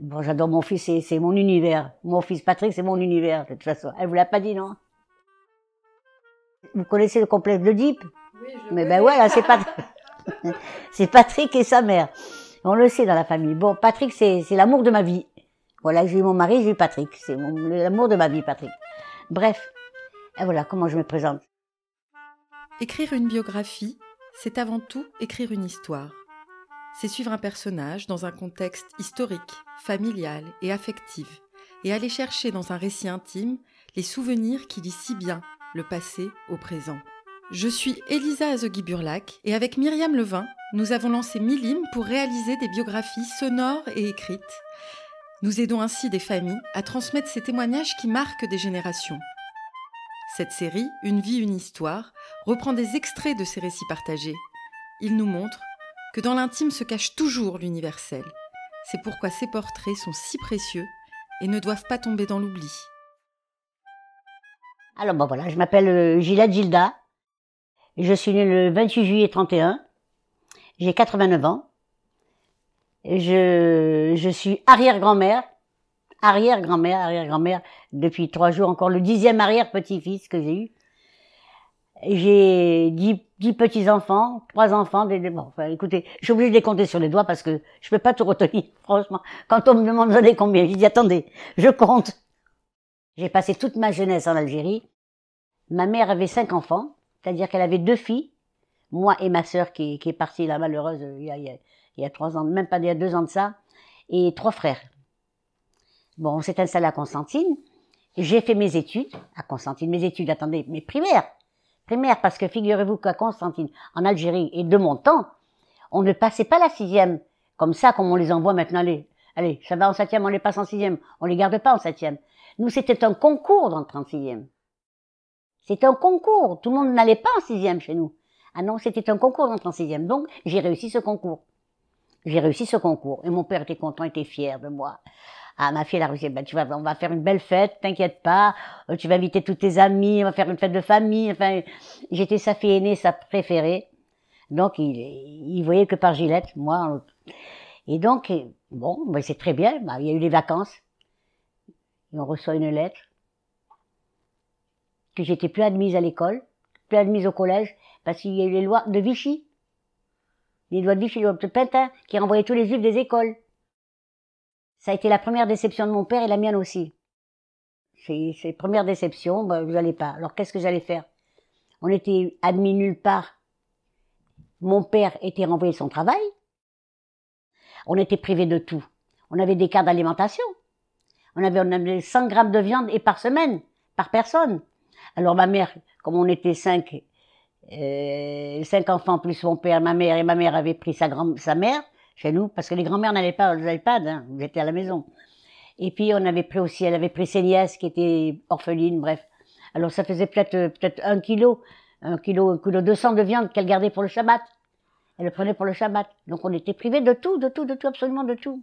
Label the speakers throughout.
Speaker 1: Bon, j'adore mon fils, c'est, mon univers. Mon fils Patrick, c'est mon univers, de toute façon. Elle vous l'a pas dit, non? Vous connaissez le complexe de Deep?
Speaker 2: Oui, je
Speaker 1: Mais ben voilà, c'est Patrick. c'est Patrick et sa mère. On le sait dans la famille. Bon, Patrick, c'est, l'amour de ma vie. Voilà, j'ai eu mon mari, j'ai eu Patrick. C'est l'amour de ma vie, Patrick. Bref. Et voilà comment je me présente.
Speaker 3: Écrire une biographie, c'est avant tout écrire une histoire. C'est suivre un personnage dans un contexte historique, familial et affectif, et aller chercher dans un récit intime les souvenirs qui lient si bien le passé au présent. Je suis Elisa Azegui-Burlac et avec Myriam Levin, nous avons lancé Milim pour réaliser des biographies sonores et écrites. Nous aidons ainsi des familles à transmettre ces témoignages qui marquent des générations. Cette série, Une vie, une histoire, reprend des extraits de ces récits partagés. Il nous montre que dans l'intime se cache toujours l'universel. C'est pourquoi ces portraits sont si précieux et ne doivent pas tomber dans l'oubli.
Speaker 1: Alors bon voilà, je m'appelle euh, Gilette Gilda. Je suis née le 28 juillet 31. J'ai 89 ans. Je, je suis arrière-grand-mère, arrière-grand-mère, arrière-grand-mère, depuis trois jours encore le dixième arrière-petit-fils que j'ai eu. J'ai dix, dix petits-enfants, trois enfants, des, bon, enfin, écoutez, je suis obligée de les compter sur les doigts parce que je peux pas tout retenir, franchement. Quand on me demande de donner combien, je dis attendez, je compte. J'ai passé toute ma jeunesse en Algérie. Ma mère avait cinq enfants, c'est-à-dire qu'elle avait deux filles, moi et ma sœur qui, qui est partie la malheureuse il, y a, il y a trois ans, même pas il y a deux ans de ça, et trois frères. Bon, on s'est installé à Constantine. J'ai fait mes études à Constantine, mes études, attendez, mes primaires. Primaires, parce que figurez-vous qu'à Constantine, en Algérie, et de mon temps, on ne passait pas la sixième, comme ça, comme on les envoie maintenant. Allez, allez, ça va en septième, on les passe en sixième. On les garde pas en septième. Nous, c'était un concours d'entrer en sixième. C'était un concours. Tout le monde n'allait pas en sixième chez nous. Ah non, c'était un concours d'entrer en sixième. Donc, j'ai réussi ce concours. J'ai réussi ce concours. Et mon père était content, était fier de moi. Ah, ma fille, elle a. Ben, tu vas, on va faire une belle fête, t'inquiète pas. Euh, Tu vas inviter tous tes amis, on va faire une fête de famille. Enfin, j'étais sa fille aînée, sa préférée. Donc, il, il voyait que par Gillette, moi. Et donc, bon, ben, c'est très bien. Ben, il y a eu les vacances. Et on reçoit une lettre que j'étais plus admise à l'école, plus admise au collège, parce qu'il y a eu les lois de Vichy. Les lois de Vichy, les lois de Pintin, qui renvoyaient tous les juifs des écoles. Ça a été la première déception de mon père et la mienne aussi. C'est, première déception, ben, vous allez pas. Alors qu'est-ce que j'allais faire? On était admis nulle part. Mon père était renvoyé de son travail. On était privé de tout. On avait des cartes d'alimentation. On avait, on avait 100 grammes de viande et par semaine, par personne. Alors ma mère, comme on était cinq, euh, cinq enfants plus mon père, ma mère et ma mère avaient pris sa grand, sa mère chez nous parce que les grands-mères n'allaient pas aux iPads, hein, vous étiez à la maison. Et puis on avait pris aussi, elle avait pris ses nièces qui étaient orphelines, bref. Alors ça faisait peut-être peut-être un kilo, un kilo, un kilo 200 de viande qu'elle gardait pour le Shabbat. Elle le prenait pour le Shabbat. Donc on était privés de tout, de tout, de tout, absolument de tout.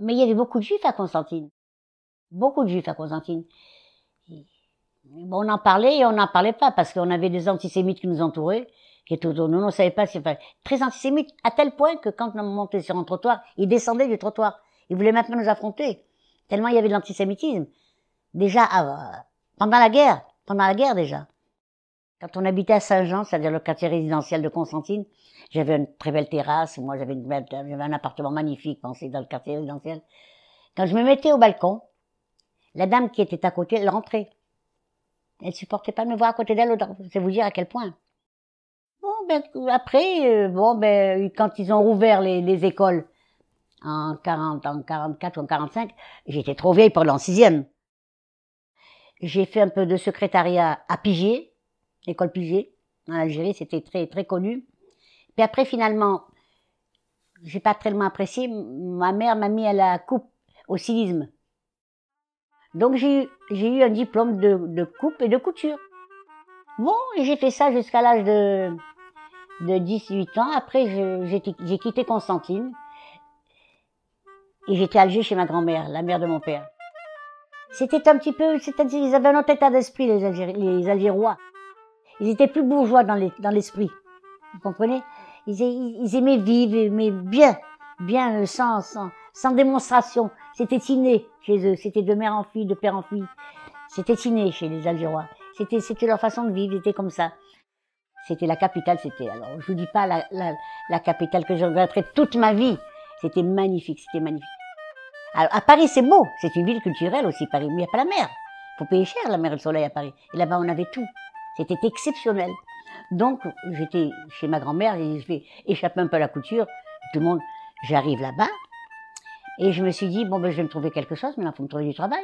Speaker 1: Mais il y avait beaucoup de juifs à Constantine. Beaucoup de juifs à Constantine. Bon, on en parlait et on n'en parlait pas parce qu'on avait des antisémites qui nous entouraient, nous. On ne savait pas si, enfin, très antisémites à tel point que quand on montait sur un trottoir, ils descendaient du trottoir. Ils voulaient maintenant nous affronter. Tellement il y avait de l'antisémitisme. Déjà, euh, pendant la guerre, pendant la guerre déjà. Quand on habitait à Saint-Jean, c'est-à-dire le quartier résidentiel de Constantine, j'avais une très belle terrasse. Moi, j'avais un appartement magnifique, pensez, dans le quartier résidentiel. Quand je me mettais au balcon, la dame qui était à côté, elle rentrait. Elle supportait pas de me voir à côté d'elle. C'est vous dire à quel point. Après, euh, bon, ben, quand ils ont rouvert les, les écoles en 40, en 44 ou en 45, j'étais trop vieille pour aller en sixième. J'ai fait un peu de secrétariat à Pigier, l'école Pigier, en Algérie, c'était très, très connu. Puis après, finalement, j'ai pas tellement apprécié, ma mère m'a mis à la coupe, au stylisme. Donc j'ai eu, un diplôme de, de coupe et de couture. Bon, j'ai fait ça jusqu'à l'âge de, de 18 ans. Après, j'ai quitté Constantine. Et j'étais à Alger chez ma grand-mère, la mère de mon père. C'était un petit peu, c'était, ils avaient un autre état d'esprit, les, Algérois. Ils étaient plus bourgeois dans les- dans l'esprit. Vous comprenez? Ils, aimaient vivre, mais bien, bien, euh, sans, sans, sans démonstration. C'était inné chez eux. C'était de mère en fille, de père en fille. C'était inné chez les Algérois. C'était, c'était leur façon de vivre. C'était comme ça. C'était la capitale. C'était, alors, je vous dis pas la, capitale que je regretterai toute ma vie. C'était magnifique. C'était magnifique. Alors, à Paris, c'est beau. C'est une ville culturelle aussi, Paris. Mais il n'y a pas la mer. Faut payer cher la mer et le soleil à Paris. Et là-bas, on avait tout. C'était exceptionnel. Donc, j'étais chez ma grand-mère et je vais échapper un peu à la couture. Tout le monde, j'arrive là-bas. Et je me suis dit, bon, ben, je vais me trouver quelque chose, mais il faut me trouver du travail.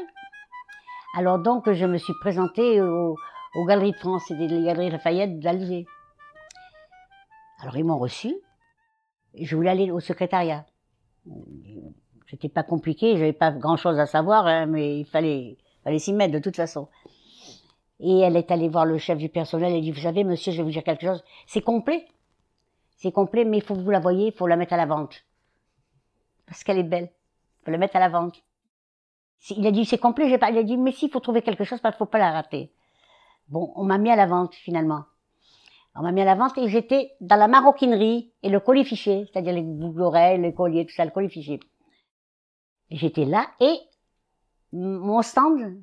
Speaker 1: Alors donc, je me suis présentée aux, aux Galeries de France, c'était les Galeries Lafayette d'Alger. Alors, ils m'ont reçu. Je voulais aller au secrétariat. C'était pas compliqué, j'avais pas grand-chose à savoir, hein, mais il fallait, fallait s'y mettre de toute façon. Et elle est allée voir le chef du personnel et dit, vous savez, monsieur, je vais vous dire quelque chose. C'est complet. C'est complet, mais il faut que vous la voyez, il faut la mettre à la vente. Parce qu'elle est belle. Il faut la mettre à la vente. Il a dit, c'est complet, pas, il a dit, mais si, faut trouver quelque chose parce qu'il faut pas la rater. Bon, on m'a mis à la vente, finalement. On m'a mis à la vente et j'étais dans la maroquinerie et le collier fiché, c'est-à-dire les boucles d'oreilles, les colliers, tout ça, le collier fiché. J'étais là et mon stand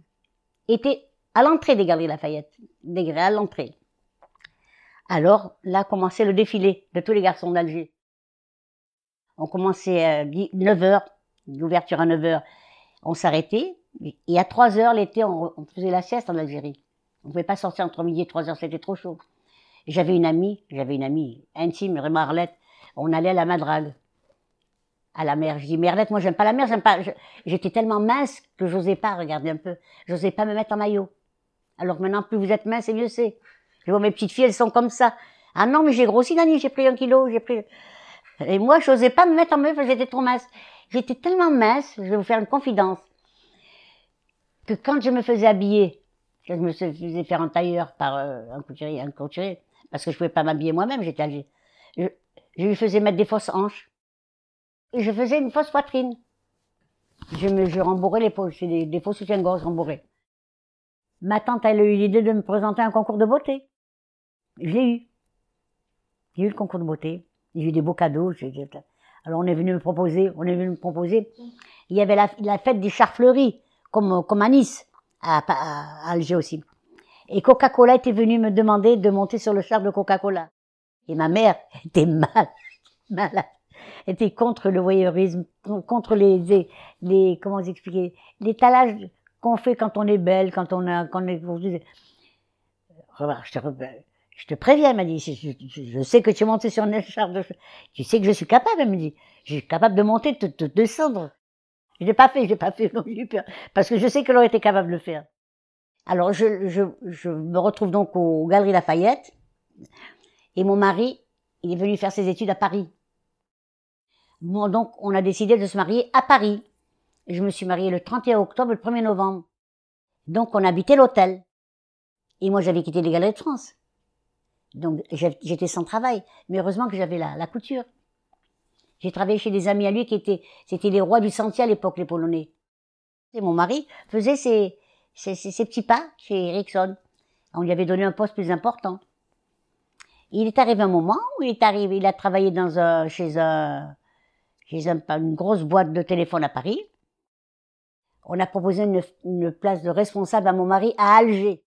Speaker 1: était à l'entrée des Galeries Lafayette, des à l'entrée. Alors, là commençait le défilé de tous les garçons d'Alger. On commençait à 9 heures, l'ouverture à 9 heures, on s'arrêtait, et à 3 heures l'été, on, faisait la sieste en Algérie. On pouvait pas sortir entre midi et 3 heures, c'était trop chaud. J'avais une amie, j'avais une amie intime, vraiment Arlette, on allait à la Madrague, à la mer. Je dis, mais moi j'aime pas la mer, j'aime pas, j'étais tellement mince que j'osais pas, regarder un peu, j'osais pas me mettre en maillot. Alors maintenant, plus vous êtes mince, et mieux c'est. Je vois mes petites filles, elles sont comme ça. Ah non, mais j'ai grossi, Dani, j'ai pris un kilo, j'ai pris... Et moi, je n'osais pas me mettre en meuf, j'étais trop mince. J'étais tellement mince, je vais vous faire une confidence, que quand je me faisais habiller, je me faisais faire un tailleur par euh, un couturier, un couturier, parce que je pouvais pas m'habiller moi-même, j'étais âgée. Je, je lui faisais mettre des fausses hanches. Et je faisais une fausse poitrine. Je me, je rembourrais les fausses, des, des faux soutiens-gorge rembourrés. Ma tante, elle a eu l'idée de me présenter un concours de beauté. Je l'ai eu. J'ai eu le concours de beauté. J'ai eu des beaux cadeaux. Alors on est venu me proposer, on est venu me proposer. Il y avait la, la fête des chars fleuris, comme, comme à Nice, à, à, Alger aussi. Et Coca-Cola était venu me demander de monter sur le char de Coca-Cola. Et ma mère était mal, malade. était contre le voyeurisme, contre les, les, les comment vous expliquer, l'étalage qu'on fait quand on est belle, quand on a, quand on est, je te, je te préviens, elle m'a dit, je, sais que tu es monté sur une écharpe de, tu sais que je suis capable, elle me dit, je suis capable de monter, de, de descendre. Je l'ai pas fait, je l'ai pas fait, parce que je sais qu'elle aurait été capable de le faire. Alors, je, je, je me retrouve donc aux Galeries Lafayette, et mon mari, il est venu faire ses études à Paris. Bon, donc, on a décidé de se marier à Paris. Je me suis mariée le 31 octobre, le 1er novembre. Donc on habitait l'hôtel. Et moi j'avais quitté les Galeries de France. Donc j'étais sans travail. Mais heureusement que j'avais la, la couture. J'ai travaillé chez des amis à lui qui étaient, c'était les rois du sentier à l'époque, les Polonais. Et mon mari faisait ses, ses, ses, petits pas chez Ericsson. On lui avait donné un poste plus important. Il est arrivé un moment où il est arrivé, il a travaillé dans un, chez un, chez un, une grosse boîte de téléphone à Paris on a proposé une, place de responsable à mon mari à Alger.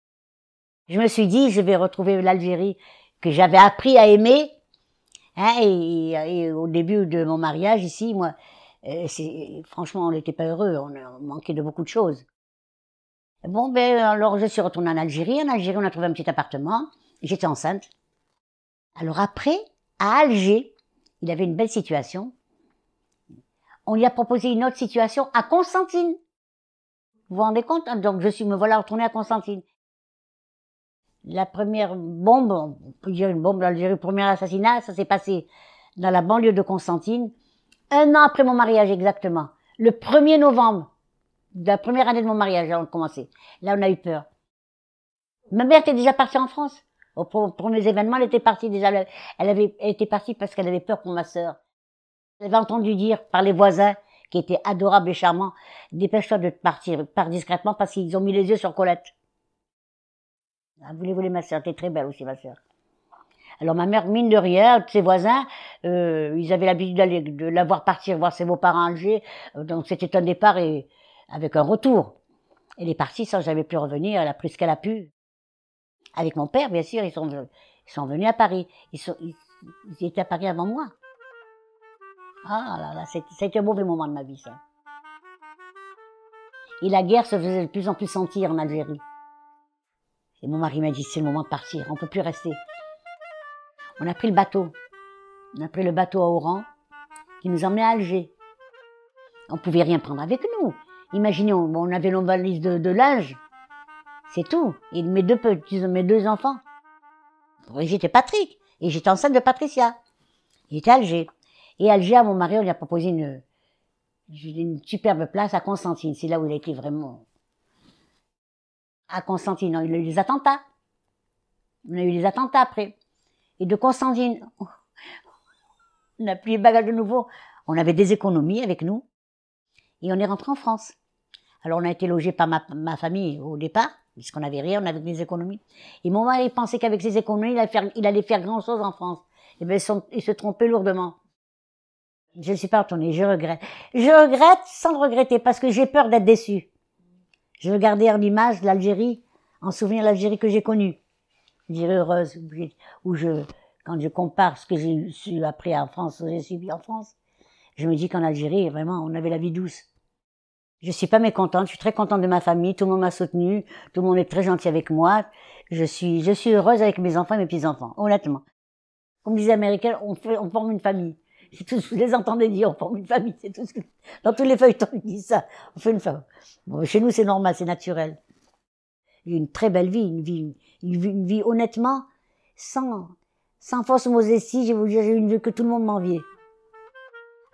Speaker 1: Je me suis dit, je vais retrouver l'Algérie que j'avais appris à aimer. Hein, et, au début de mon mariage ici, moi, euh, franchement, on n'était pas heureux, on, manquait de beaucoup de choses. Bon, ben alors je suis retournée en Algérie. En Algérie, on a trouvé un petit appartement. J'étais enceinte. Alors après, à Alger, il avait une belle situation. On lui a proposé une autre situation à Constantine. Vous vous rendez compte hein, Donc je suis me voilà retournée à Constantine. La première bombe, on peut dire une bombe d'Algérie, le premier assassinat, ça s'est passé dans la banlieue de Constantine, un an après mon mariage exactement, le 1er novembre, de la première année de mon mariage, on a commencé. Là, on a eu peur. Ma mère était déjà partie en France. Au premier événement, elle était partie déjà. Elle avait, elle était partie parce qu'elle avait peur pour ma sœur. Elle avait entendu dire par les voisins qui était adorable et charmant, dépêche-toi de partir, pars discrètement parce qu'ils ont mis les yeux sur Colette. Ah, vous voulez, ma sœur, t'es très belle aussi, ma sœur. Alors ma mère, mine de rien, ses voisins, euh, ils avaient l'habitude d'aller de la voir partir voir ses beaux-parents à Alger. Euh, donc c'était un départ et avec un retour. Elle est partie sans jamais pu revenir. Elle a pris ce qu'elle a pu. Avec mon père, bien sûr, ils sont, venus à Paris. Ils, ils, étaient à Paris avant moi. Ah là là, c'était un mauvais moment de ma vie, ça. Et la guerre se faisait de plus en plus sentir en Algérie. Et mon mari m'a dit, c'est le moment de partir, on peut plus rester. On a pris le bateau. On a pris le bateau à Oran, qui nous emmenait à Alger. On pouvait rien prendre avec nous. Imaginez, on avait nos valises de, de linge. C'est tout. Et mes deux petits, mes deux enfants. J'étais Patrick. Et j'étais enceinte de Patricia. J'étais à Alger. Et Alger, à mon mari, on lui a proposé une, une superbe place à Constantine. C'est là où il a été vraiment. À Constantine, il a eu des attentats. On a eu des attentats après. Et de Constantine, on a pris les bagages de nouveau. On avait des économies avec nous. Et on est rentré en France. Alors on a été logé par ma, famille au départ, puisqu'on n'avait rien, on avait des économies. Et mon mari pensait qu'avec ses économies, il allait faire, il allait faire grand chose en France. Et bien, il se trompait lourdement. Je ne suis pas retournée, je regrette. Je regrette sans regretter, parce que j'ai peur d'être déçue. Je veux garder en image l'Algérie, en souvenir l'Algérie que j'ai connue. L'Algérie heureuse, où je, quand je compare ce que j'ai su appris en France, ce que j'ai subi en France, je me dis qu'en Algérie, vraiment, on avait la vie douce. Je suis pas mécontente, je suis très contente de ma famille, tout le monde m'a soutenue, tout le monde est très gentil avec moi. Je suis, je suis heureuse avec mes enfants et mes petits-enfants, honnêtement. Comme disait Américain, on fait, on forme une famille. C'est tout je les entendais dire, on forme une famille, c'est tout ce que, dans tous les feuilletons, ils disent ça. On fait une famille. Bon, chez nous, c'est normal, c'est naturel. J'ai une très belle vie, une vie, une vie, honnêtement, sans, sans fausse modestie, je vous dire, j'ai une vie que tout le monde m'enviait.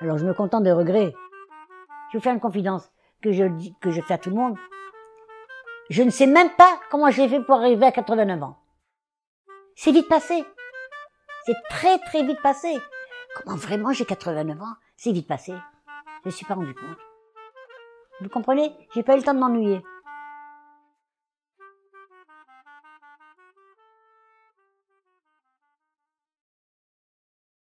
Speaker 1: Alors je me contente de regrets. Je vous fais une confidence que je que je fais à tout le monde. Je ne sais même pas comment j'ai fait pour arriver à 89 ans. C'est vite passé. C'est très très vite passé. Comment vraiment j'ai 89 ans? C'est vite passé. Je ne suis pas rendu compte. Vous comprenez? J'ai pas eu le temps de m'ennuyer.